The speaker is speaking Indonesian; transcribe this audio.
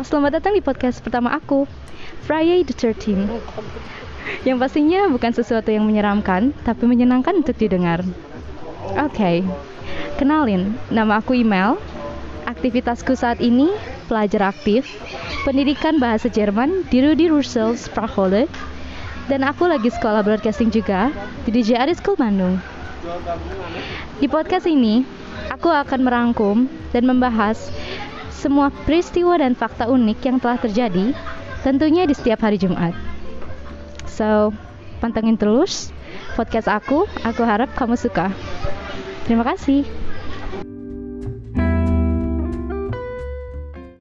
selamat datang di podcast pertama aku, Friday the 13 Yang pastinya bukan sesuatu yang menyeramkan, tapi menyenangkan untuk didengar. Oke, okay. kenalin, nama aku Email. Aktivitasku saat ini, pelajar aktif, pendidikan bahasa Jerman di Rudi Russell Sprachschule, dan aku lagi sekolah broadcasting juga di DJ Adi School Bandung. Di podcast ini, aku akan merangkum dan membahas semua peristiwa dan fakta unik yang telah terjadi, tentunya di setiap hari Jumat. So, pantengin terus podcast aku, aku harap kamu suka. Terima kasih.